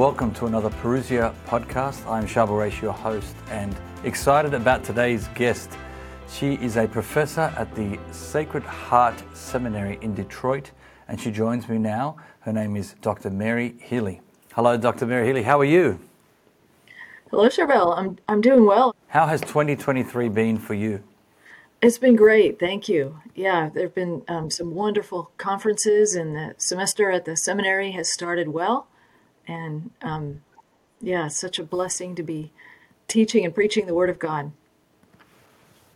Welcome to another Parousia podcast. I'm Charbel Raish, your host, and excited about today's guest. She is a professor at the Sacred Heart Seminary in Detroit, and she joins me now. Her name is Dr. Mary Healy. Hello, Dr. Mary Healy. How are you? Hello, Charbel. I'm I'm doing well. How has 2023 been for you? It's been great, thank you. Yeah, there have been um, some wonderful conferences, and the semester at the seminary has started well. And um, yeah, such a blessing to be teaching and preaching the Word of God.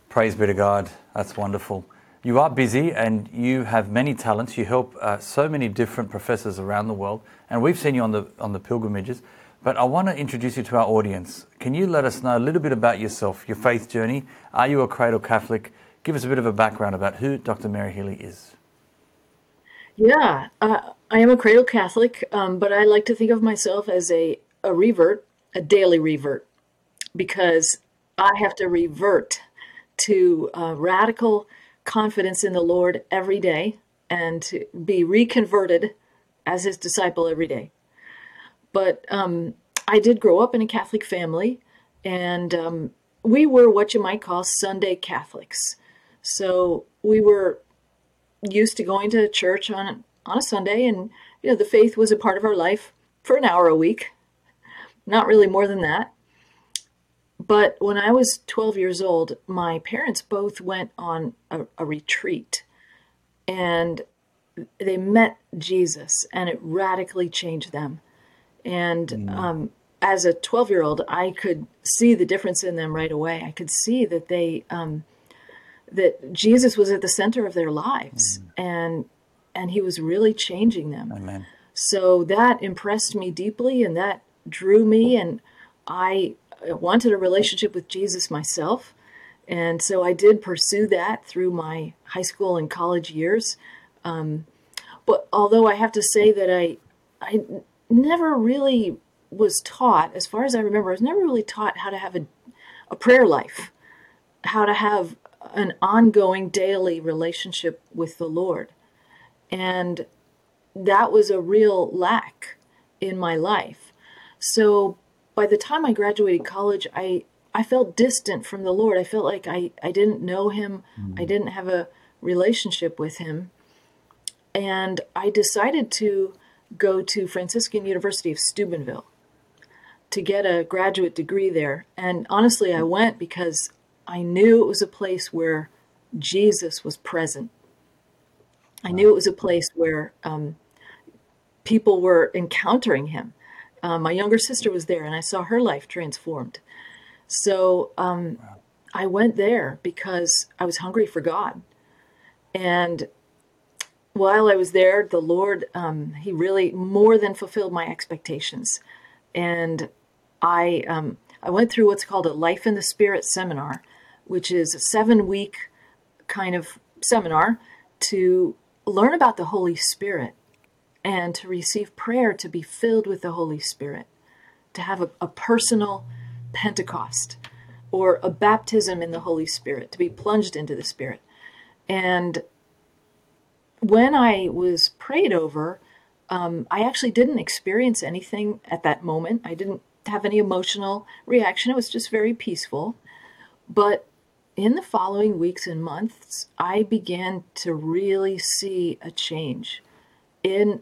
Praise be to God. That's wonderful. You are busy and you have many talents. You help uh, so many different professors around the world, and we've seen you on the on the pilgrimages. But I want to introduce you to our audience. Can you let us know a little bit about yourself, your faith journey? Are you a cradle Catholic? Give us a bit of a background about who Dr. Mary Healy is. Yeah, uh, I am a cradle Catholic, um, but I like to think of myself as a, a revert, a daily revert, because I have to revert to uh, radical confidence in the Lord every day and to be reconverted as his disciple every day. But um, I did grow up in a Catholic family, and um, we were what you might call Sunday Catholics. So we were used to going to church on on a Sunday, and you know the faith was a part of our life for an hour a week, not really more than that. But when I was 12 years old, my parents both went on a, a retreat, and they met Jesus, and it radically changed them. And mm. um, as a 12 year old, I could see the difference in them right away. I could see that they, um, that Jesus was at the center of their lives mm. and, and he was really changing them. Amen. So that impressed me deeply and that drew me. And I wanted a relationship with Jesus myself. And so I did pursue that through my high school and college years. Um, but although I have to say that I, I never really was taught, as far as I remember, I was never really taught how to have a, a prayer life, how to have an ongoing daily relationship with the Lord. And that was a real lack in my life. So by the time I graduated college, I, I felt distant from the Lord. I felt like I, I didn't know Him, mm. I didn't have a relationship with Him. And I decided to go to Franciscan University of Steubenville to get a graduate degree there. And honestly, I went because I knew it was a place where Jesus was present. I knew it was a place where um, people were encountering him. Uh, my younger sister was there, and I saw her life transformed. So um, I went there because I was hungry for God. And while I was there, the Lord, um, He really more than fulfilled my expectations. And I, um, I went through what's called a Life in the Spirit seminar, which is a seven week kind of seminar to learn about the Holy Spirit and to receive prayer to be filled with the Holy Spirit, to have a, a personal Pentecost or a baptism in the Holy Spirit, to be plunged into the Spirit. And when I was prayed over, um, I actually didn't experience anything at that moment. I didn't have any emotional reaction. It was just very peaceful. But in the following weeks and months, I began to really see a change in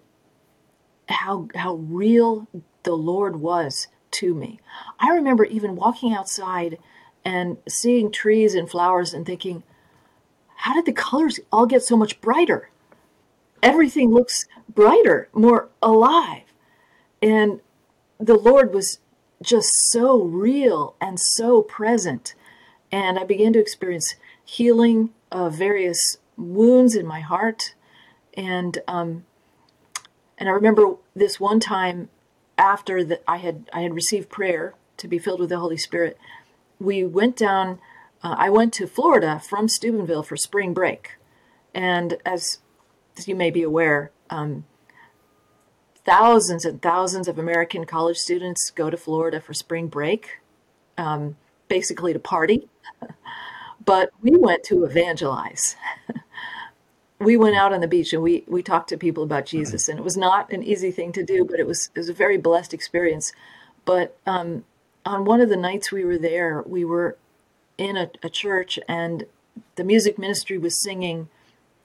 how how real the Lord was to me. I remember even walking outside and seeing trees and flowers and thinking, how did the colors all get so much brighter? everything looks brighter, more alive. And the Lord was just so real and so present. And I began to experience healing of various wounds in my heart. And um, and I remember this one time after that I had I had received prayer to be filled with the Holy Spirit. We went down. Uh, I went to Florida from Steubenville for spring break, and as you may be aware, um, thousands and thousands of American college students go to Florida for spring break, um, basically to party. But we went to evangelize. we went out on the beach and we we talked to people about Jesus, and it was not an easy thing to do, but it was it was a very blessed experience. But um, on one of the nights we were there, we were in a, a church, and the music ministry was singing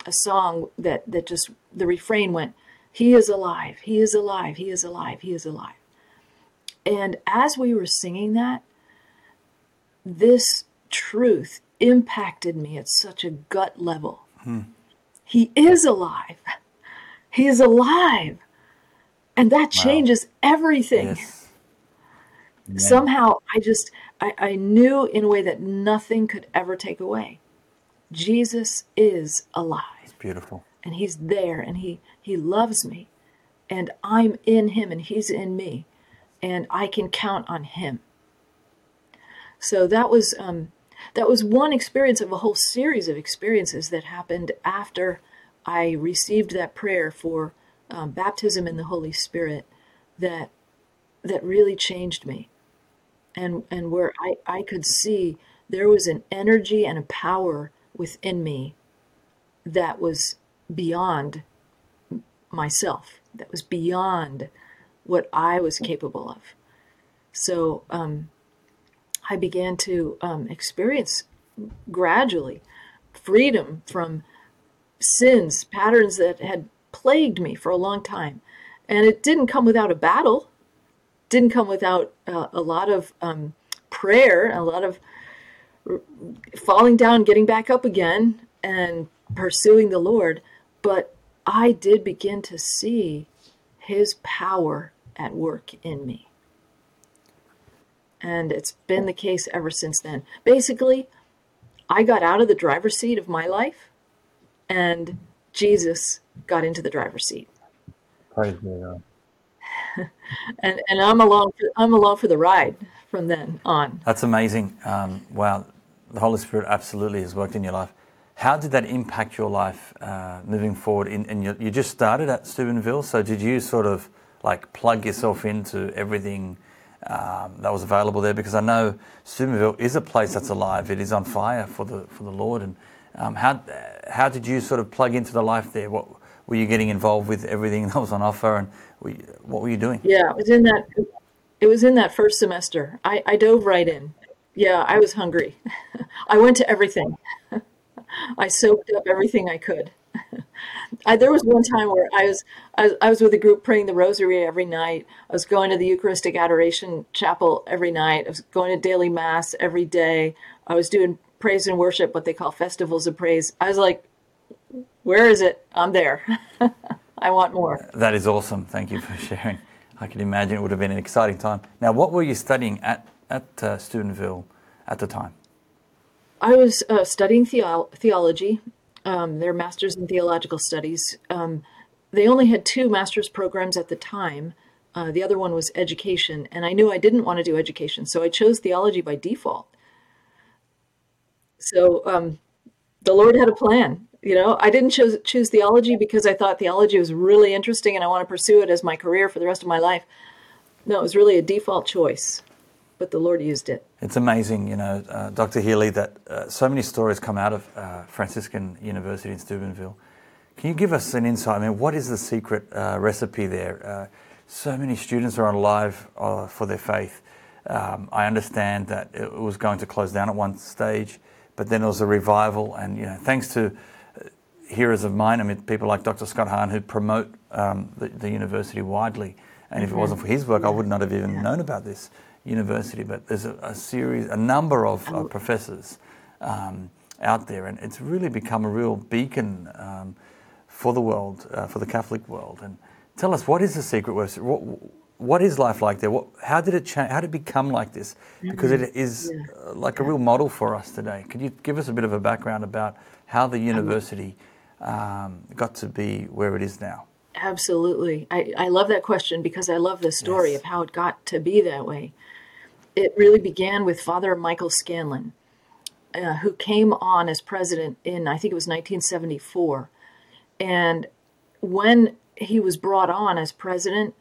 a song that that just the refrain went, "He is alive, He is alive, He is alive, He is alive." And as we were singing that, this truth impacted me at such a gut level. He is alive. He is alive. And that changes everything. Yes. Somehow I just I, I knew in a way that nothing could ever take away. Jesus is alive It's beautiful. and he's there and he he loves me and I'm in him and he's in me and I can count on him. So that was um, that was one experience of a whole series of experiences that happened after I received that prayer for um, baptism in the Holy Spirit that that really changed me and and where I, I could see there was an energy and a power within me that was beyond myself, that was beyond what I was capable of. So um, I began to um, experience gradually freedom from sins, patterns that had plagued me for a long time. And it didn't come without a battle, didn't come without uh, a lot of um, prayer, a lot of falling down, getting back up again, and pursuing the Lord. But I did begin to see His power at work in me. And it's been the case ever since then. Basically, I got out of the driver's seat of my life, and Jesus got into the driver's seat. Praise be God. And, and I'm along for, I'm along for the ride from then on. That's amazing. Um, wow, the Holy Spirit absolutely has worked in your life. How did that impact your life uh, moving forward? In, in your, you just started at Steubenville, so did you sort of like plug yourself into everything that was available there? Because I know Steubenville is a place that's alive. It is on fire for the for the Lord. And um, how how did you sort of plug into the life there? What were you getting involved with? Everything that was on offer, and were you, what were you doing? Yeah, it was in that. It was in that first semester. I, I dove right in. Yeah, I was hungry. I went to everything. I soaked up everything I could. I, there was one time where I was, I was I was with a group praying the Rosary every night. I was going to the Eucharistic Adoration Chapel every night. I was going to daily Mass every day. I was doing praise and worship, what they call festivals of praise. I was like, "Where is it? I'm there. I want more." That is awesome. Thank you for sharing. I can imagine it would have been an exciting time. Now, what were you studying at at uh, Steubenville at the time? I was uh, studying theo- theology. Um, their masters in theological studies. Um, they only had two master's programs at the time. Uh, the other one was education, and I knew I didn't want to do education, so I chose theology by default. So um, the Lord had a plan. You know, I didn't choose choose theology because I thought theology was really interesting and I want to pursue it as my career for the rest of my life. No, it was really a default choice, but the Lord used it. It's amazing, you know, uh, Dr. Healy, that uh, so many stories come out of uh, Franciscan University in Steubenville. Can you give us an insight? I mean, what is the secret uh, recipe there? Uh, so many students are on live uh, for their faith. Um, I understand that it was going to close down at one stage, but then there was a revival, and you know, thanks to heroes of mine, I mean, people like Dr. Scott Hahn who promote um, the, the university widely. And if it wasn't for his work, I would not have even known about this university. But there's a, a series, a number of uh, professors um, out there, and it's really become a real beacon um, for the world, uh, for the Catholic world. And tell us, what is the secret? What, what is life like there? What, how did it change? How did it become like this? Because it is uh, like a real model for us today. Could you give us a bit of a background about how the university um, got to be where it is now? Absolutely. I, I love that question because I love the story Yes. of how it got to be that way. It really began with Father Michael Scanlon, uh, who came on as president in, I think it was 1974. And when he was brought on as president,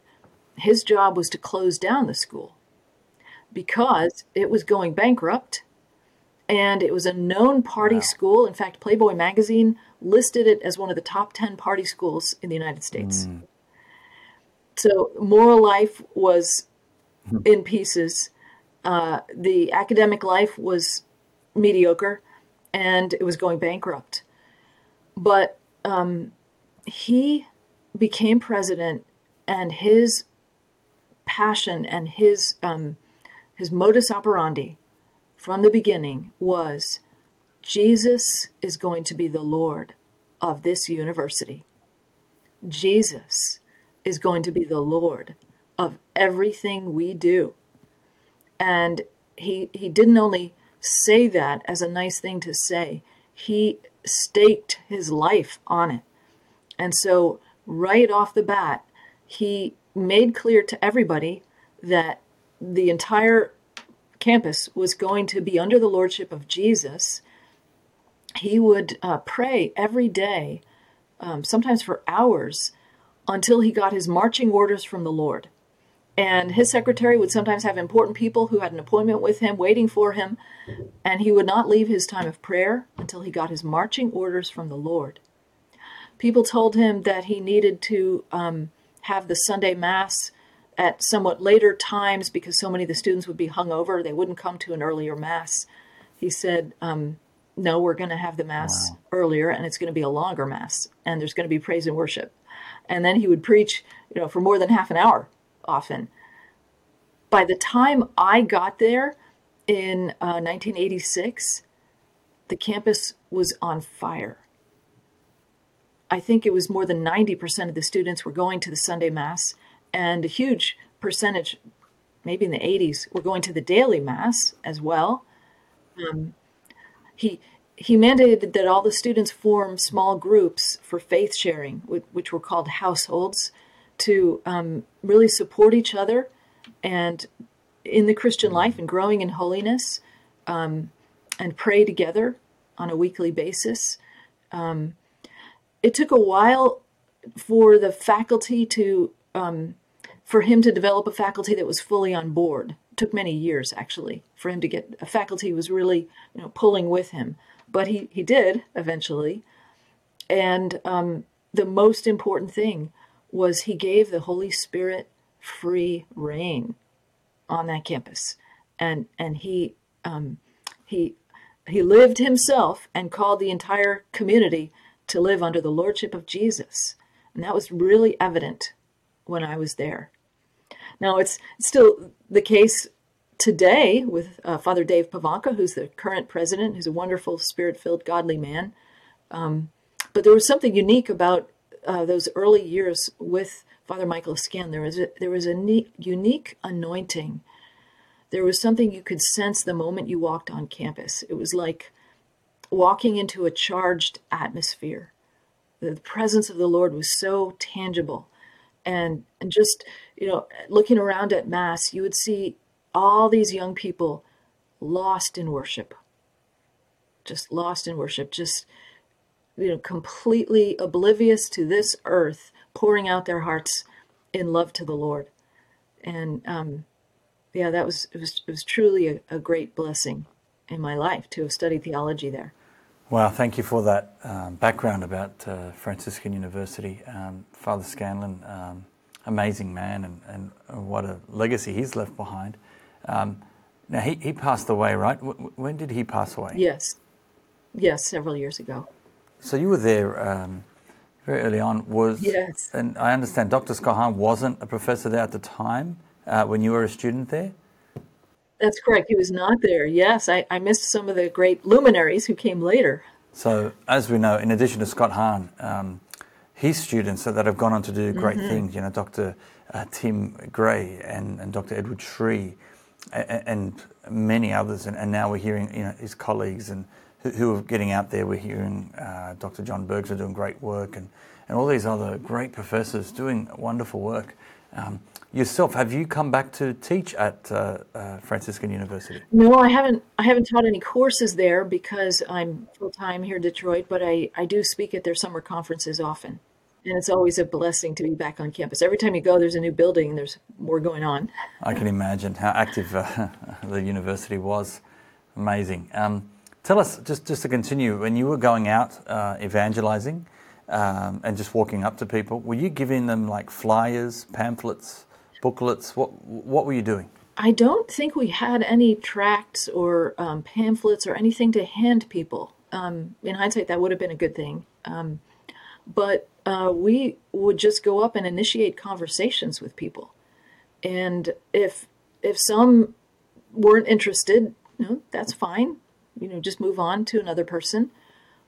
his job was to close down the school because it was going bankrupt and it was a known party Wow. school. In fact, Playboy magazine listed it as one of the top 10 party schools in the United States. So, moral life was in pieces. Uh, the academic life was mediocre and it was going bankrupt. But um, he became president, and his passion and his um, his modus operandi from the beginning was Jesus is going to be the Lord of this university. Jesus is going to be the Lord of everything we do. And he he didn't only say that as a nice thing to say, he staked his life on it. And so right off the bat, he made clear to everybody that the entire campus was going to be under the lordship of Jesus. He would uh, pray every day, um, sometimes for hours, until he got his marching orders from the Lord. And his secretary would sometimes have important people who had an appointment with him waiting for him, and he would not leave his time of prayer until he got his marching orders from the Lord. People told him that he needed to um, have the Sunday Mass at somewhat later times because so many of the students would be hung over. They wouldn't come to an earlier Mass. He said, um, No, we're going to have the Mass Wow. earlier, and it's going to be a longer Mass, and there's going to be praise and worship. And then he would preach, you know, for more than half an hour often. By the time I got there in uh, 1986, the campus was on fire. I think it was more than 90% of the students were going to the Sunday Mass, and a huge percentage, maybe in the 80s, were going to the daily Mass as well. He he mandated that all the students form small groups for faith sharing, which were called households, to um, really support each other and in the Christian life and growing in holiness, um, and pray together on a weekly basis. Um, it took a while for the faculty to um, for him to develop a faculty that was fully on board. It took many years actually for him to get a faculty was really you know pulling with him, but he he did eventually. And um, the most important thing was he gave the Holy Spirit free reign on that campus, and and he um, he he lived himself and called the entire community to live under the lordship of Jesus, and that was really evident when I was there. Now it's still the case today with uh, Father Dave Pivonka, who's the current president, who's a wonderful, spirit-filled, godly man. But there was something unique about uh, those early years with Father Michael Scan. There was a, there was a neat, unique anointing. There was something you could sense the moment you walked on campus. It was like walking into a charged atmosphere. The presence of the Lord was so tangible, and and just you know, looking around at Mass, you would see all these young people lost in worship, just lost in worship, just you know, completely oblivious to this earth, pouring out their hearts in love to the Lord. And um, yeah, that was it was it was truly a, a great blessing in my life to have studied theology there. Wow, thank you for that um, background about uh, Franciscan University. Um, Father Scanlon, um, amazing man, and, and what a legacy he's left behind. Um, now, he, he passed away, right? W- w- when did he pass away? Yes, yes, several years ago. So you were there um, very early on. Was Yes. and I understand Dr. Scott Hahn wasn't a professor there at the time uh, when you were a student there. That's correct. He was not there. Yes, I, I missed some of the great luminaries who came later. So, as we know, in addition to Scott Hahn, um, his students that have gone on to do great things, you know, Dr. Uh, Tim Gray and, and Dr. Edward Sri and, and many others. And, and now we're hearing, you know, his colleagues and who, who are getting out there. We're hearing uh, Dr. John Bergsma doing great work and, and all these other great professors doing wonderful work. Um, yourself, have you come back to teach at uh, uh, Franciscan University? No, I haven't. I haven't taught any courses there because I'm full time here in Detroit. But I, I do speak at their summer conferences often, and it's always a blessing to be back on campus. Every time you go, there's a new building. There's more going on. I can imagine how active uh, the university was. Amazing. Um, Tell us, just, just to continue, when you were going out uh, evangelizing um, and just walking up to people, were you giving them like flyers, pamphlets, booklets? What, what were you doing? I don't think we had any tracts or um, pamphlets or anything to hand people. Um, in hindsight, that would have been a good thing. Um, but uh, we would just go up and initiate conversations with people. And if if some weren't interested, you know, that's fine. You know, just move on to another person.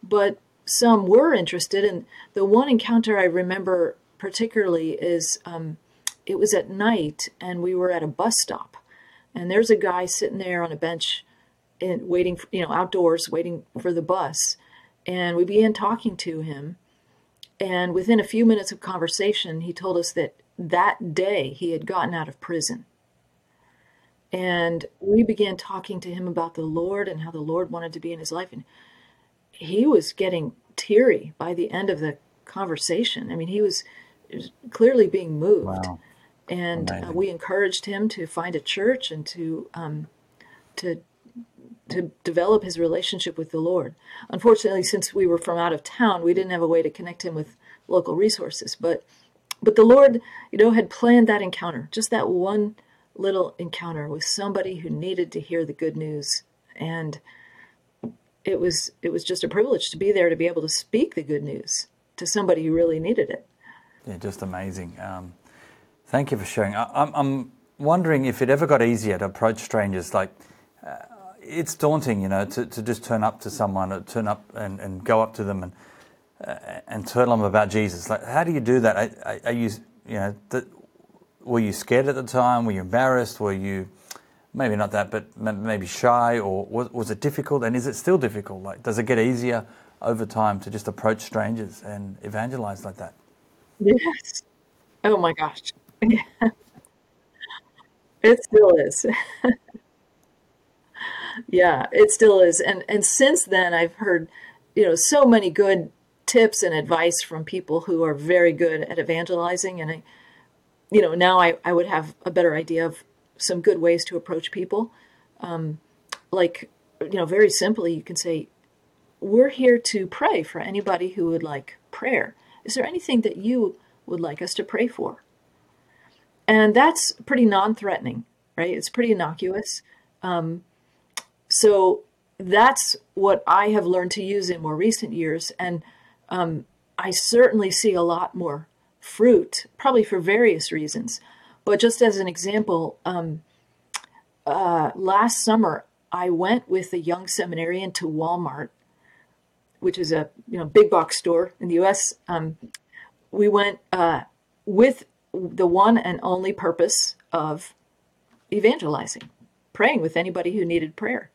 But some were interested, and the one encounter I remember particularly is um, it was at night, and we were at a bus stop, and there's a guy sitting there on a bench, in, waiting, for, you know, outdoors, waiting for the bus, and we began talking to him, and within a few minutes of conversation, he told us that that day he had gotten out of prison. And we began talking to him about the Lord and how the Lord wanted to be in his life. And he was getting teary by the end of the conversation. I mean, he was, was clearly being moved. Wow. And uh, Amazing. we encouraged him to find a church and to um, to to develop his relationship with the Lord. Unfortunately, since we were from out of town, we didn't have a way to connect him with local resources. But but the Lord, you know, had planned that encounter, just that one little encounter with somebody who needed to hear the good news. And it was it was just a privilege to be there to be able to speak the good news to somebody who really needed it. Yeah, just amazing. Um, thank you for sharing. I, I'm, I'm wondering if it ever got easier to approach strangers. Like, uh, it's daunting, you know, to, to just turn up to someone, or turn up and, and go up to them and uh, and tell them about Jesus. Like, how do you do that? Are, are- you, you know, were you scared at the time? Were you embarrassed? Were you maybe not that, but maybe shy, or was, was it difficult? And is it still difficult? Like, does it get easier over time to just approach strangers and evangelize like that? Yes. Oh my gosh. It still is. Yeah, it still is. And and since then I've heard, you know, so many good tips and advice from people who are very good at evangelizing and I you know, now I, I would have a better idea of some good ways to approach people. Um, like, you know, very simply you can say, We're here to pray for anybody who would like prayer. Is there anything that you would like us to pray for? And that's pretty non threatening, right? It's pretty innocuous. Um, so that's what I have learned to use in more recent years. And um, I certainly see a lot more fruit, probably for various reasons. But just as an example, um, uh, last summer I went with a young seminarian to Walmart, which is a you know big box store in the U.S. Um, we went uh, with the one and only purpose of evangelizing, praying with anybody who needed prayer.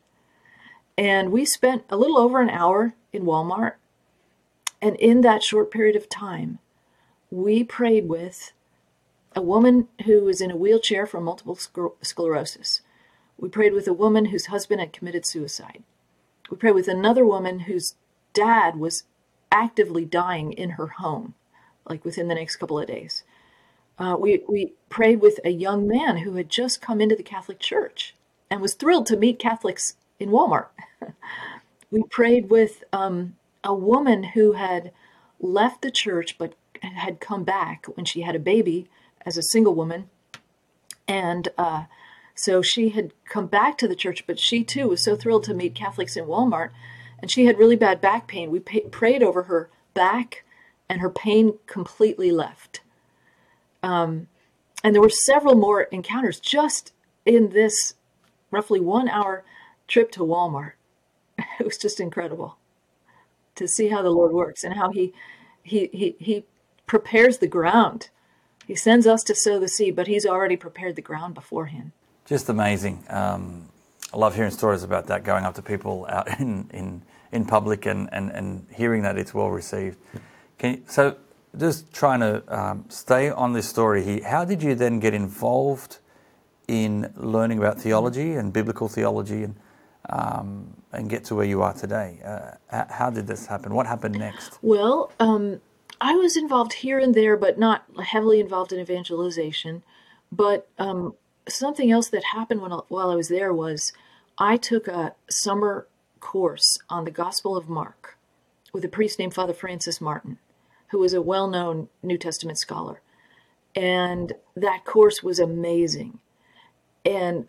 And we spent a little over an hour in Walmart. And in that short period of time, we prayed with a woman who was in a wheelchair from multiple sclerosis. We prayed with a woman whose husband had committed suicide. We prayed with another woman whose dad was actively dying in her home, like within the next couple of days. Uh, we, we prayed with a young man who had just come into the Catholic Church and was thrilled to meet Catholics in Walmart. we prayed with um, a woman who had left the church but had come back when she had a baby as a single woman. And uh, so she had come back to the church, but she too was so thrilled to meet Catholics in Walmart. And she had really bad back pain. We pa- prayed over her back, and her pain completely left. And there were several more encounters just in this roughly one hour trip to Walmart. It was just incredible to see how the Lord works and how He He He He prepares the ground. He sends us to sow the seed, but He's already prepared the ground beforehand. Just amazing. Um, I love hearing stories about that, going up to people out in, in, in public and, and, and hearing that it's well received. Can you, so, just trying to um, stay on this story here, how did you then get involved in learning about theology and biblical theology and, um, and get to where you are today? Uh, how did this happen? What happened next? Well, um, I was involved here and there, but not heavily involved in evangelization. But um, something else that happened when, while I was there was I took a summer course on the Gospel of Mark with a priest named Father Francis Martin, who was a well known New Testament scholar. And that course was amazing. And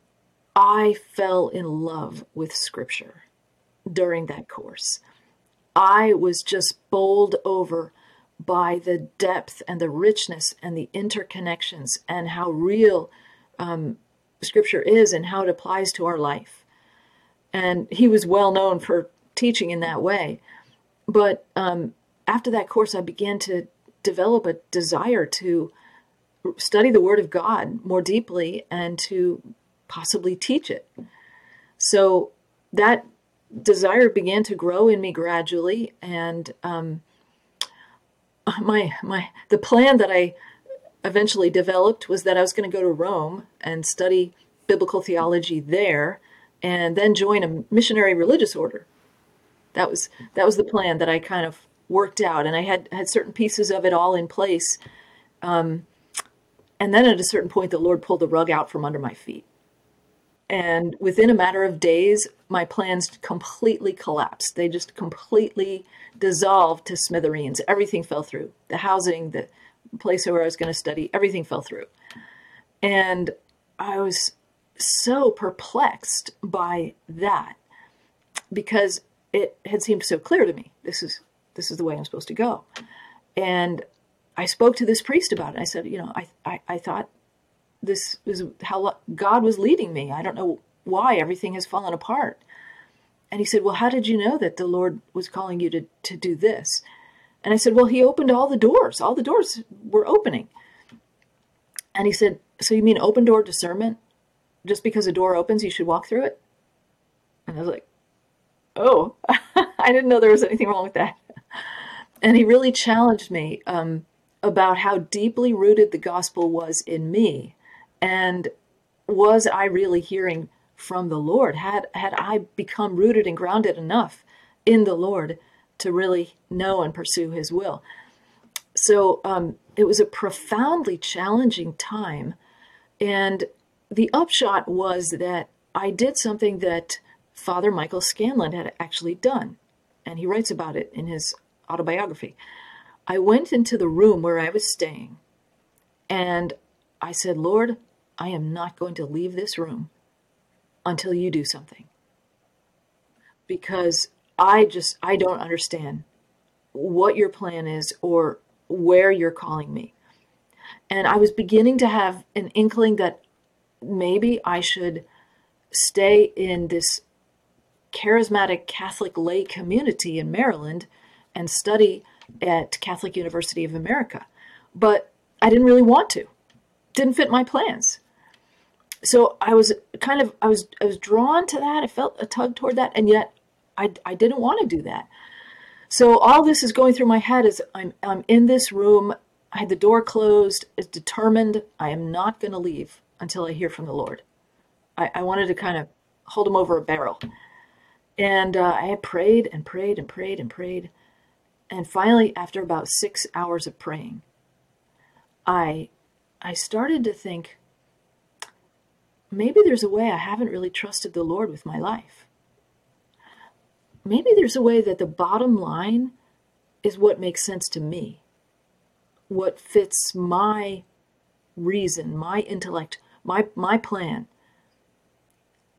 I fell in love with Scripture during that course. I was just bowled over by the depth and the richness and the interconnections and how real um, Scripture is and how it applies to our life. And he was well known for teaching in that way. But um, after that course, I began to develop a desire to study the Word of God more deeply and to possibly teach it. So that desire began to grow in me gradually, and um, my my the plan that I eventually developed was that I was going to go to Rome and study biblical theology there, and then join a missionary religious order. That was that was the plan that I kind of worked out, and I had had certain pieces of it all in place. Um, and then at a certain point, the Lord pulled the rug out from under my feet. And within a matter of days, my plans completely collapsed. They just completely dissolved to smithereens. Everything fell through. The housing, the place where I was going to study, everything fell through. And I was so perplexed by that because it had seemed so clear to me. This is this is the way I'm supposed to go. And I spoke to this priest about it. I said, you know, I, I, I thought this was how God was leading me. I don't know why everything has fallen apart. And he said, Well, how did you know that the Lord was calling you to, to do this? And I said, Well, he opened all the doors. All the doors were opening. And he said, So you mean open door discernment? Just because a door opens, you should walk through it? And I was like, Oh, I didn't know there was anything wrong with that. And he really challenged me um, about how deeply rooted the gospel was in me and was I really hearing from the Lord? Had had I become rooted and grounded enough in the Lord to really know and pursue His will? So um, it was a profoundly challenging time, and the upshot was that I did something that Father Michael Scanlon had actually done, and he writes about it in his autobiography. I went into the room where I was staying, and I said, Lord, I am not going to leave this room until you do something. Because I just, I don't understand what your plan is or where you're calling me. And I was beginning to have an inkling that maybe I should stay in this charismatic Catholic lay community in Maryland and study at Catholic University of America. But I didn't really want to. Didn't fit my plans so I was kind of I was I was drawn to that. I felt a tug toward that, and yet I I didn't want to do that. So all this is going through my head as I'm I'm in this room. I had the door closed. Is determined I am not going to leave until I hear from the Lord. I, I wanted to kind of hold him over a barrel, and uh, I prayed and prayed and prayed and prayed, and finally, after about six hours of praying, I I started to think maybe there's a way I haven't really trusted the Lord with my life. Maybe there's a way that the bottom line is what makes sense to me, what fits my reason, my intellect, my, my plan.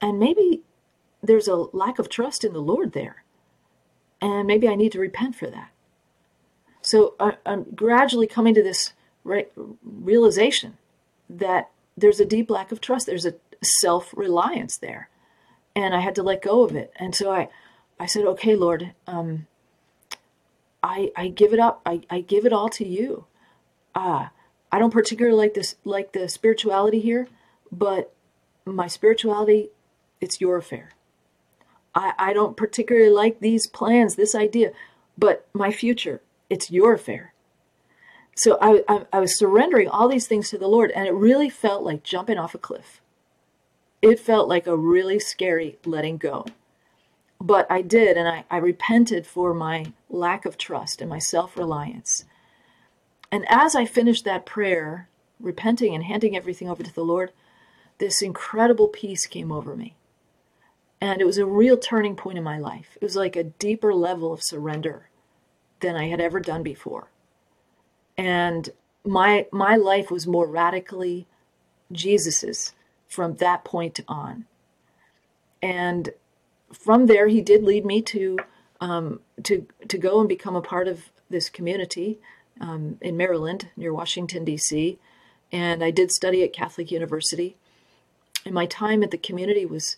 And maybe there's a lack of trust in the Lord there. And maybe I need to repent for that. So I, am gradually coming to this re- realization that there's a deep lack of trust. There's a self reliance there, and I had to let go of it. And so I, I said, "Okay, Lord, um, I I give it up. I, I give it all to you. Ah, uh, I don't particularly like this like the spirituality here, but my spirituality, it's your affair. I I don't particularly like these plans, this idea, but my future, it's your affair." So I, I, I was surrendering all these things to the Lord, and it really felt like jumping off a cliff. It felt like a really scary letting go. But I did, and I, I repented for my lack of trust and my self reliance. And as I finished that prayer, repenting and handing everything over to the Lord, this incredible peace came over me. And it was a real turning point in my life. It was like a deeper level of surrender than I had ever done before. And my my life was more radically Jesus's from that point on. And from there, he did lead me to um, to to go and become a part of this community um, in Maryland near Washington D.C. And I did study at Catholic University. And my time at the community was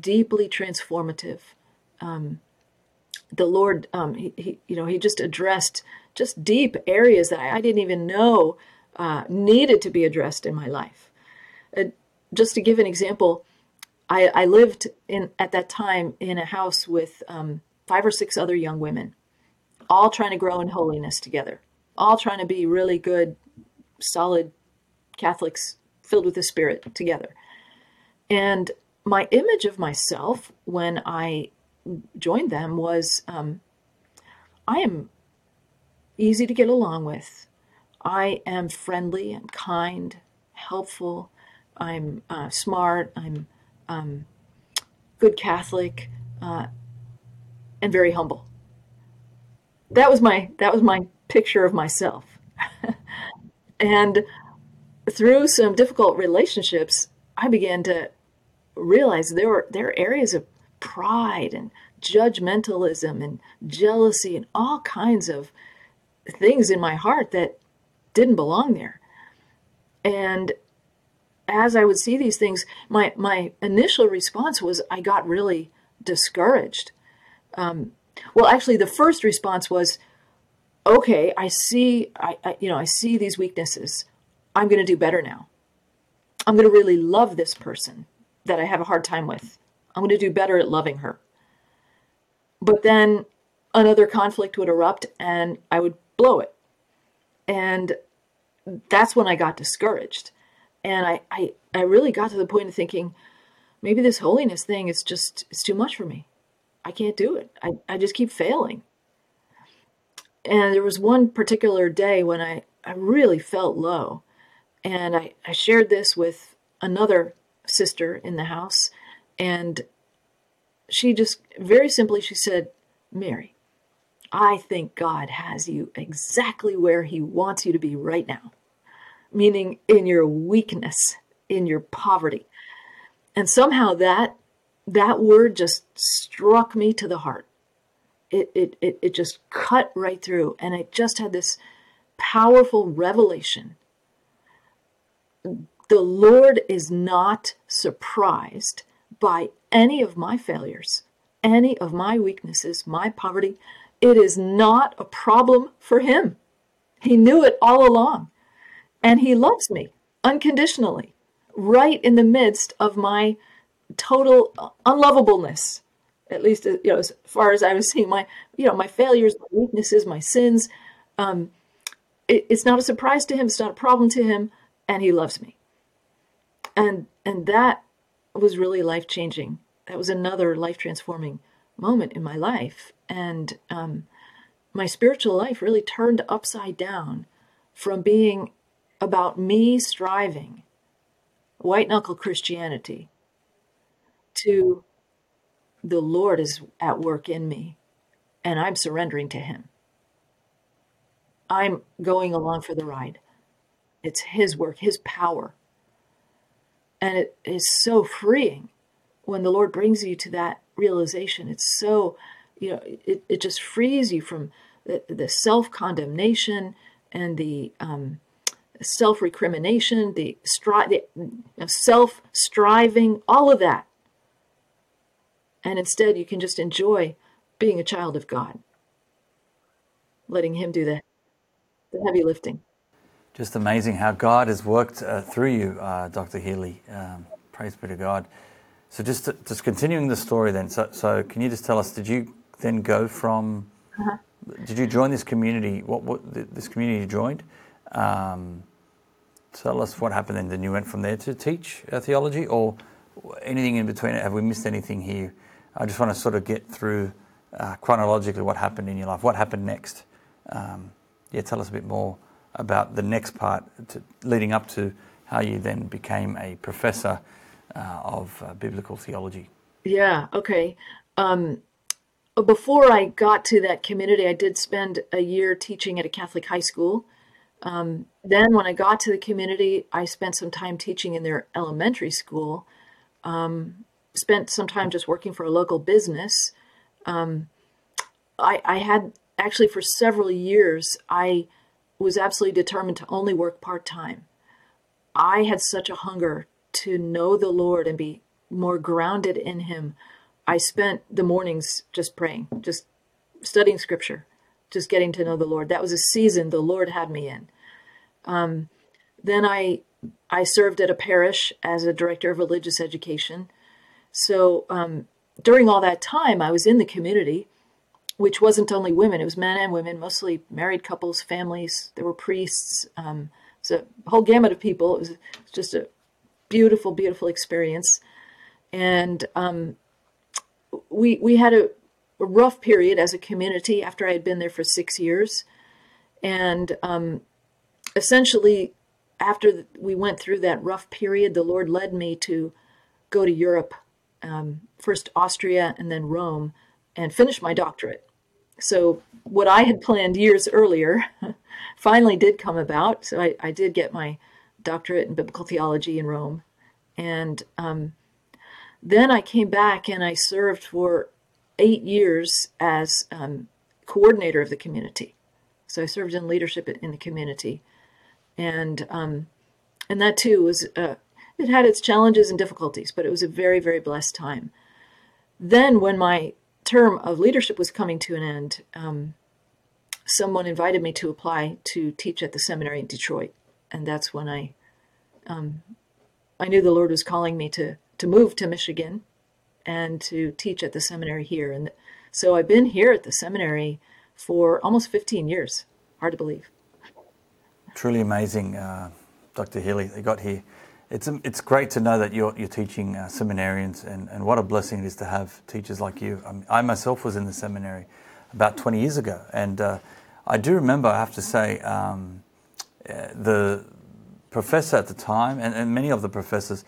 deeply transformative. Um, the Lord, um, he, he, you know, he just addressed just deep areas that I, didn't even know uh, needed to be addressed in my life. Uh, just to give an example, I, I, lived in at that time in a house with um, five or six other young women, all trying to grow in holiness together, all trying to be really good, solid Catholics filled with the Spirit together. And my image of myself when I joined them was um, I am easy to get along with. I am friendly and kind, helpful. I'm uh, smart. I'm um, good Catholic, uh, and very humble. That was my that was my picture of myself. and through some difficult relationships, I began to realize there were there are areas of pride and judgmentalism and jealousy and all kinds of things in my heart that didn't belong there. And as I would see these things, my my initial response was I got really discouraged. Um, well, actually, the first response was, "Okay, I see, I, I you know, I see these weaknesses. I'm going to do better now. I'm going to really love this person that I have a hard time with. I'm going to do better at loving her." But then another conflict would erupt, and I would blow it. And that's when I got discouraged. And I, I, I really got to the point of thinking, maybe this holiness thing is just, it's too much for me. I can't do it. I, I just keep failing. And there was one particular day when I, I really felt low. And I, I shared this with another sister in the house. And she just very simply, she said, Mary, I think God has you exactly where He wants you to be right now, meaning in your weakness, in your poverty. And somehow that that word just struck me to the heart. It, it, it, it just cut right through, and I just had this powerful revelation. The Lord is not surprised by any of my failures, any of my weaknesses, my poverty, it is not a problem for him. He knew it all along. And he loves me unconditionally, right in the midst of my total unlovableness. At least, you know, as far as I was seeing my, you know, my failures, my weaknesses, my sins. Um, it, it's not a surprise to him. It's not a problem to him, and he loves me. And and that was really life changing. That was another life transforming moment in my life. And um, my spiritual life really turned upside down from being about me striving, white knuckle Christianity, to the Lord is at work in me and I'm surrendering to Him. I'm going along for the ride. It's His work, His power. And it is so freeing when the Lord brings you to that realization. It's so, you know, it, it just frees you from the, the self condemnation and the um, self recrimination, the, stri- the self striving, all of that. And instead, you can just enjoy being a child of God, letting Him do the, the heavy lifting. Just amazing how God has worked uh, through you, uh, Dr. Healy. Um, praise be to God. So just to, just continuing the story then. So, so can you just tell us? Did you then go from? Uh-huh. Did you join this community? What what this community you joined? Um, tell us what happened then. Then you went from there to teach uh, theology, or anything in between? Have we missed anything here? I just want to sort of get through uh, chronologically what happened in your life. What happened next? Um, yeah, tell us a bit more about the next part to, leading up to how you then became a professor uh, of uh, biblical theology. Yeah, okay. Um, before I got to that community, I did spend a year teaching at a Catholic high school. Um, then, when I got to the community, I spent some time teaching in their elementary school. Um, spent some time just working for a local business. Um, I, I had actually for several years, I was absolutely determined to only work part time. I had such a hunger to know the Lord and be more grounded in Him. I spent the mornings just praying, just studying scripture, just getting to know the Lord. That was a season the Lord had me in. Um, then I I served at a parish as a director of religious education. So um, during all that time, I was in the community, which wasn't only women; it was men and women, mostly married couples, families. There were priests. Um, so a whole gamut of people. It was just a beautiful, beautiful experience. And um, we we had a, a, rough period as a community after I had been there for six years, and um, essentially after we went through that rough period, the Lord led me to go to Europe, um, first Austria and then Rome, and finish my doctorate. So what I had planned years earlier finally did come about. So I, I, did get my doctorate in biblical theology in Rome, and um, then I came back and I served for eight years as um, coordinator of the community. So I served in leadership in the community and um, and that too was uh, it had its challenges and difficulties, but it was a very very blessed time. Then when my term of leadership was coming to an end, um, someone invited me to apply to teach at the seminary in Detroit, and that's when I um, I knew the Lord was calling me to to move to Michigan and to teach at the seminary here, and so I've been here at the seminary for almost 15 years. Hard to believe. Truly amazing, uh, Dr. Healy, you got here. It's, um, it's great to know that you're, you're teaching uh, seminarians, and, and what a blessing it is to have teachers like you. I, mean, I myself was in the seminary about 20 years ago, and uh, I do remember, I have to say, um, uh, the professor at the time, and, and, many of the professors,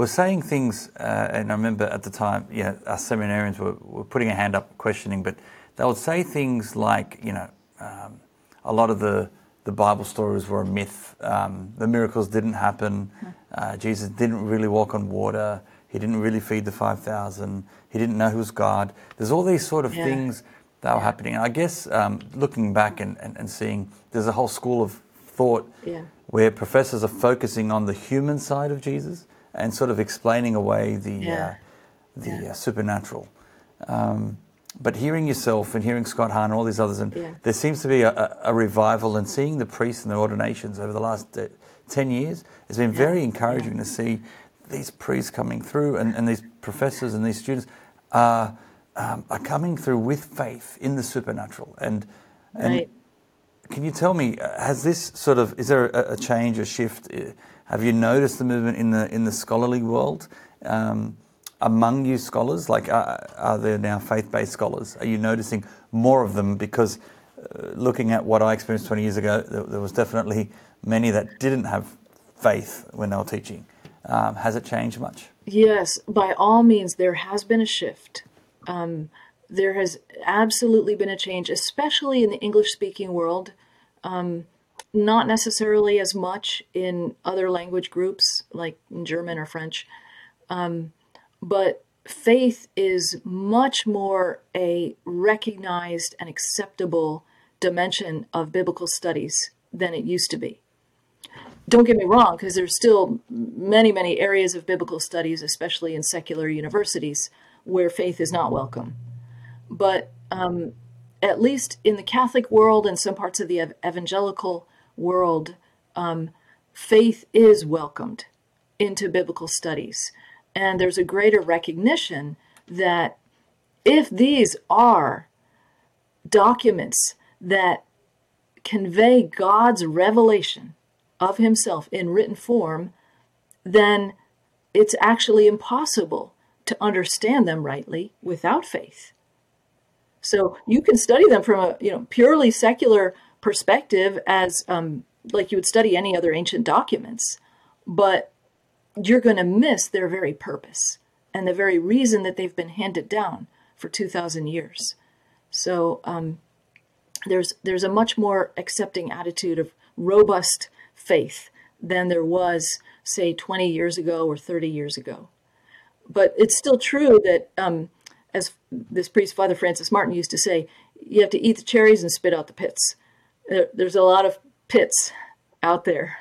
were saying things, uh, and I remember at the time, you know, our seminarians were, were putting a hand up questioning, but they would say things like, you know, um, a lot of the the Bible stories were a myth. Um, the miracles didn't happen. Uh, Jesus didn't really walk on water. He didn't really feed the 5,000. He didn't know who was God. There's all these sort of yeah. things that were happening. And I guess um, looking back and, and, and, seeing, there's a whole school of thought yeah. where professors are focusing on the human side of Jesus and sort of explaining away the, yeah. uh, the uh, supernatural. Um, but hearing yourself and hearing Scott Hahn and all these others, and yeah. there seems to be a, a, revival and seeing the priests and the ordinations over the last uh, 10 years has been very encouraging yeah. to see these priests coming through and, and these professors and these students are, um, are coming through with faith in the supernatural. And, and right. can you tell me, uh, has this sort of, is there a, a, change, a shift? Have you noticed the movement in the, in the scholarly world? Um, among you scholars? Like, are, are there now faith based scholars? Are you noticing more of them? Because uh, looking at what I experienced 20 years ago, there, there, was definitely many that didn't have faith when they were teaching. Um, has it changed much? Yes, by all means, there has been a shift. Um, there has absolutely been a change, especially in the English speaking world. Um, not necessarily as much in other language groups like German or French. Um, but faith is much more a recognized and acceptable dimension of biblical studies than it used to be. Don't get me wrong, because there's still many, many areas of biblical studies, especially in secular universities, where faith is not welcome. But um, at least in the Catholic world and some parts of the evangelical world, um, faith is welcomed into biblical studies. And there's a greater recognition that if these are documents that convey God's revelation of Himself in written form, then it's actually impossible to understand them rightly without faith. So you can study them from a you know purely secular perspective, as um, like you would study any other ancient documents, but you're going to miss their very purpose and the very reason that they've been handed down for 2,000 years. So um, there's there's a much more accepting attitude of robust faith than there was, say, 20 years ago or 30 years ago. But it's still true that, um, as this priest, Father Francis Martin, used to say, you have to eat the cherries and spit out the pits. There, there's a lot of pits out there,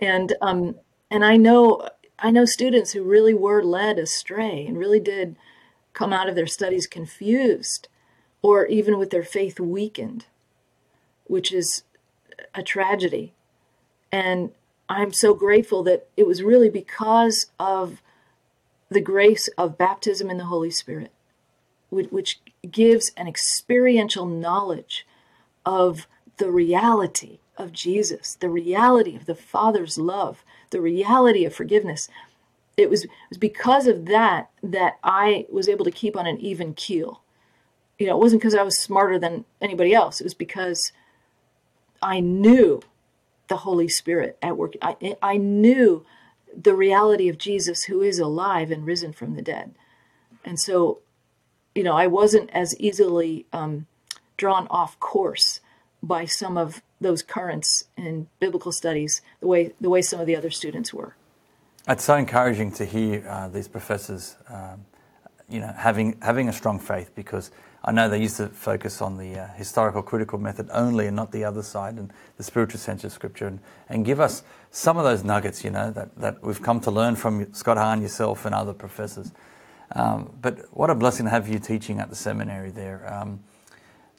and um, and I know I know students who really were led astray and really did come out of their studies confused or even with their faith weakened, which is a tragedy. And I'm so grateful that it was really because of the grace of baptism in the Holy Spirit, which gives an experiential knowledge of the reality of Jesus, the reality of the Father's love, the reality of forgiveness it was, it was because of that that I was able to keep on an even keel. You know, it wasn't because I was smarter than anybody else. It was because I knew the Holy Spirit at work. I, I knew the reality of Jesus who is alive and risen from the dead. And so, you know, I wasn't as easily um, drawn off course by some of those currents in biblical studies the way the way some of the other students were. It's so encouraging to hear uh, these professors, um, you know, having having a strong faith because I know they used to focus on the uh, historical critical method only and not the other side and the spiritual sense of Scripture and, and give us some of those nuggets, you know, that, that we've come to learn from Scott Hahn, yourself, and other professors. Um, but what a blessing to have you teaching at the seminary there. Um,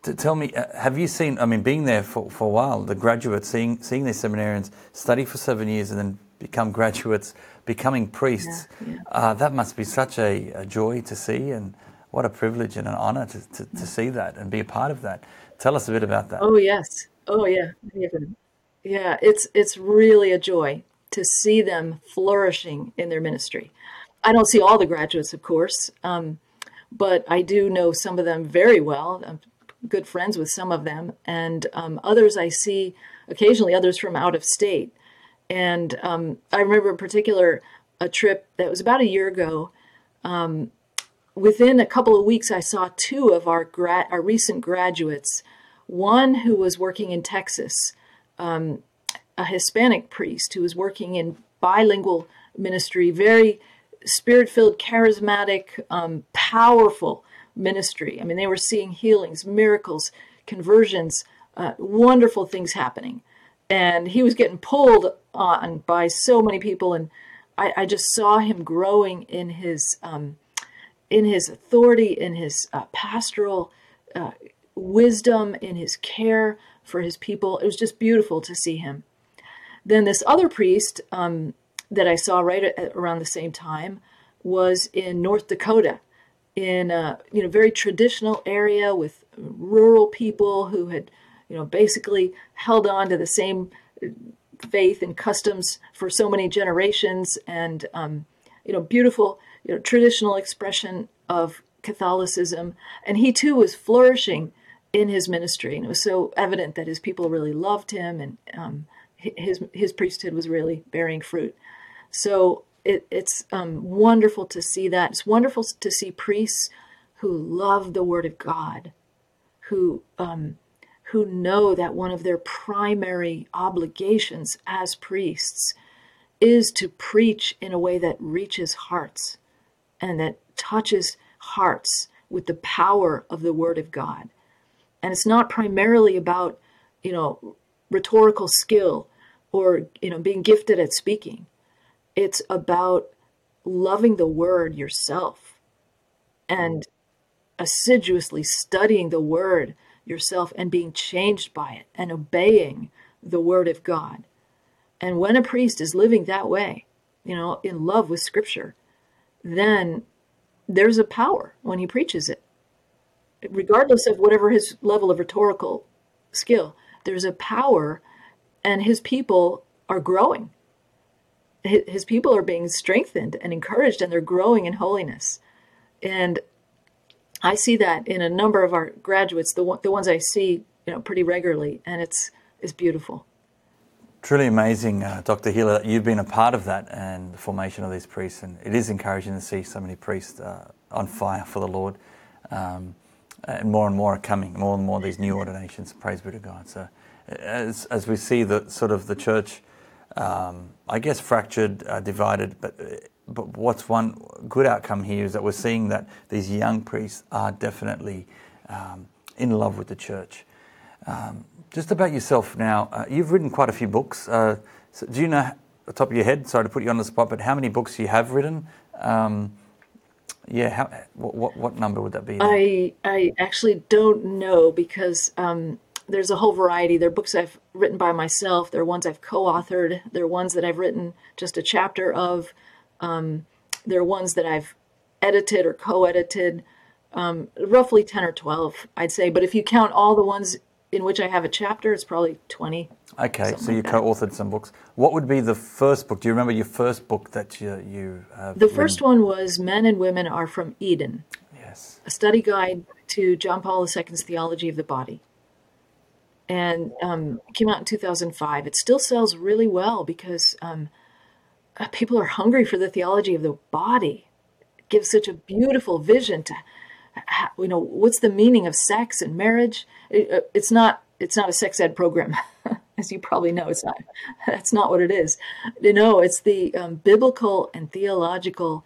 tell me, uh, have you seen, I mean, being there for, for a while, the graduates, seeing, seeing these seminarians study for seven years and then become graduates, becoming priests. Yeah, yeah. Uh, that must be such a, a, joy to see, and what a privilege and an honor to, to, to, see that and be a part of that. Tell us a bit about that. Oh yes, oh yeah, yeah. It's it's really a joy to see them flourishing in their ministry. I don't see all the graduates, of course, um, but I do know some of them very well. Good friends with some of them, and um, others I see occasionally. Others from out of state and um, I remember in particular a trip that was about a year ago. Um, within a couple of weeks, I saw two of our gra- our recent graduates. One who was working in Texas, um, a Hispanic priest who was working in bilingual ministry, very spirit filled, charismatic, um, powerful ministry. I mean, they were seeing healings, miracles, conversions, uh, wonderful things happening. And he was getting pulled on by so many people and I, I just saw him growing in his um, in his authority in his uh, pastoral uh, wisdom in his care for his people. It was just beautiful to see him. Then this other priest um, that i saw right at, around the same time was in north dakota in a you know very traditional area with rural people who had you know, basically held on to the same faith and customs for so many generations, and um, you know, beautiful, you know, traditional expression of Catholicism. And he too was flourishing in his ministry, and it was so evident that his people really loved him, and um, his his priesthood was really bearing fruit. So it, it's um, wonderful to see that. It's wonderful to see priests who love the Word of God, who um, who know that one of their primary obligations as priests is to preach in a way that reaches hearts and that touches hearts with the power of the Word of God. And it's not primarily about, you know, rhetorical skill or, you know, being gifted at speaking. It's about loving the Word yourself and assiduously studying the Word yourself and being changed by it and obeying the word of God. And when a priest is living that way, you know, in love with scripture, then there's a power when he preaches it. Regardless of whatever his level of rhetorical skill, there's a power and his people are growing. His people are being strengthened and encouraged and they're growing in holiness. And I see that in a number of our graduates, the one, the ones I see, you know, pretty regularly, and it's it's beautiful. Truly amazing, uh, Dr. Healy, that you've been a part of that and the formation of these priests. And it is encouraging to see so many priests uh, on fire for the Lord. Um, and more and more are coming, more and more these new ordinations. Praise be to God. So, as, as we see the sort of the church, I guess, fractured, uh, divided, but, what's one good outcome here is that we're seeing that these young priests are definitely um, in love with the church. Um, just about yourself now, uh, you've written quite a few books. Uh, do you know, the top of your head, sorry to put you on the spot, but how many books you have written? Um, yeah, what, what number would that be? I, I actually don't know because um, there's a whole variety. There are books I've written by myself, there are ones I've co authored, there are ones that I've written just a chapter of, um, there are ones that I've edited or co edited. Um, roughly 10 or 12, I'd say. But if you count all the ones in which I have a chapter, it's probably 20. Okay, so you like co-authored some books. What would be the first book? Do you remember your first book that you, you have? The written? first one was Men and Women Are From Eden. Yes. A study guide to John Paul II's theology of the body. And um, came out in 2005. It still sells really well because um, uh, people are hungry for the theology of the body. It gives such a beautiful vision to you know, what's the meaning of sex and marriage? It, uh, it's not it's not a sex ed program, as you probably know. It's not. That's not what it is. You know, it's the um, biblical and theological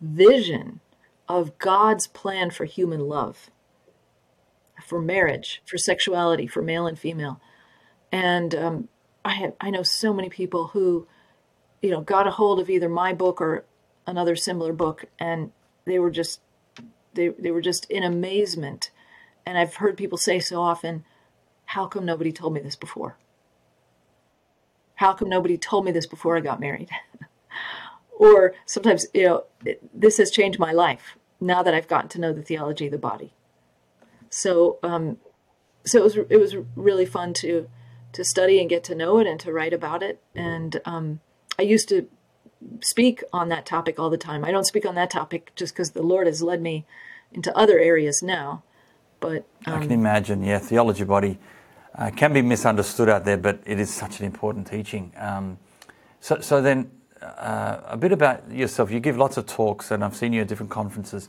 vision of God's plan for human love, for marriage, for sexuality, for male and female. And um, I have I know so many people who, you know, got a hold of either my book or another similar book, and they were just they, they were just in amazement. And I've heard people say so often, How come nobody told me this before? How come nobody told me this before I got married? or sometimes, you know, this has changed my life now that I've gotten to know the theology of the body. So, um, so it was it was really fun to to study and get to know it and to write about it. And um, I used to speak on that topic all the time. I don't speak on that topic just because the Lord has led me into other areas now. But um, I can imagine, yeah, theology body uh, can be misunderstood out there, but it is such an important teaching. Um, so, so then, uh, a bit about yourself. You give lots of talks, and I've seen you at different conferences.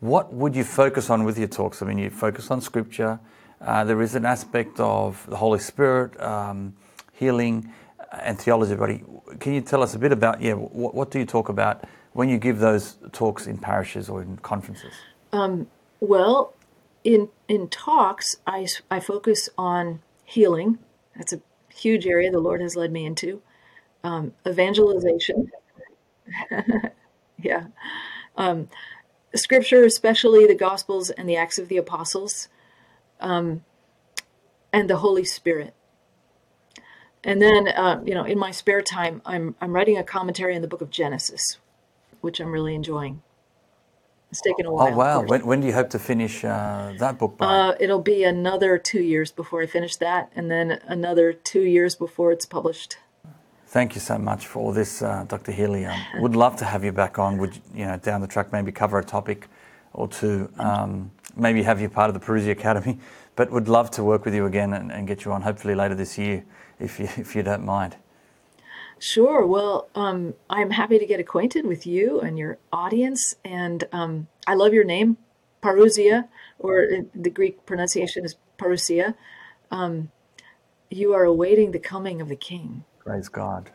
What would you focus on with your talks? I mean, you focus on scripture. Uh, there is an aspect of the Holy Spirit, um, healing, and theology body. Can you tell us a bit about yeah? What, what do you talk about when you give those talks in parishes or in conferences? Um, well, in in talks, I I focus on healing. That's a huge area the Lord has led me into. Um, evangelization. yeah. Um, scripture, especially the Gospels and the Acts of the Apostles, um, and the Holy Spirit. And then, uh, you know, in my spare time, I'm I'm writing a commentary on the Book of Genesis, which I'm really enjoying. It's taken a while. Oh wow! When, when do you hope to finish uh, that book? By? Uh, it'll be another two years before I finish that, and then another two years before it's published. Thank you so much for all this, uh, Dr. Healy. Um, would love to have you back on. Would you know down the track maybe cover a topic or two? Um, maybe have you part of the Parousia Academy, but would love to work with you again and, and get you on hopefully later this year, if you if you don't mind. Sure. Well, um, I'm happy to get acquainted with you and your audience. And um, I love your name, Parousia, or the Greek pronunciation is Parousia. Um, you are awaiting the coming of the King. Praise God.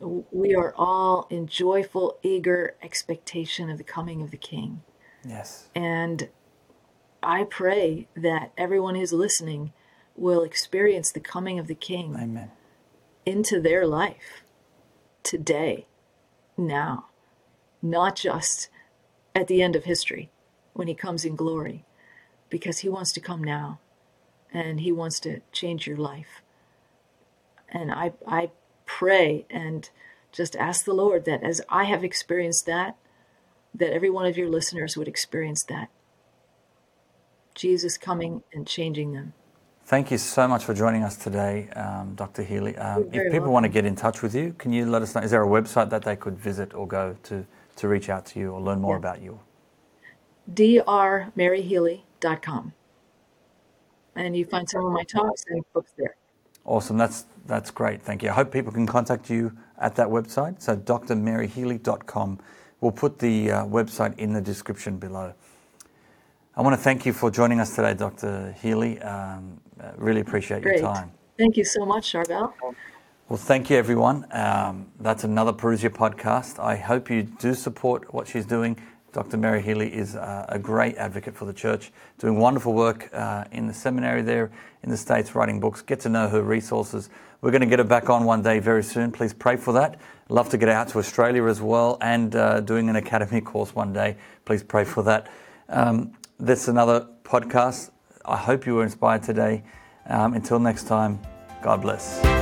We are all in joyful, eager expectation of the coming of the King. Yes. And I pray that everyone who's listening will experience the coming of the King Amen. into their life today, now, not just at the end of history when he comes in glory, because he wants to come now and he wants to change your life. And I, I pray and just ask the Lord that as I have experienced that, that every one of your listeners would experience that. Jesus coming and changing them. Thank you so much for joining us today, um, Dr. Healy. Um, if people welcome. want to get in touch with you, can you let us know? Is there a website that they could visit or go to to reach out to you or learn more yeah. about you? drmaryhealy.com. And you find some of my talks and books there. Awesome. That's that's great. Thank you. I hope people can contact you at that website. So drmaryhealy.com. We'll put the uh, website in the description below. I want to thank you for joining us today, Dr. Healy. Um, uh, really appreciate Great. your time. Thank you so much, Charbel. Well, thank you, everyone. Um, that's another Parousia podcast. I hope you do support what she's doing. Dr. Mary Healy is uh, a great advocate for the church, doing wonderful work uh, in the seminary there in the States, writing books. Get to know her resources. We're going to get her back on one day very soon. Please pray for that. Love to get out to Australia as well and uh, doing an academy course one day. Please pray for that. Um, that's another podcast. I hope you were inspired today. Um, until next time, God bless.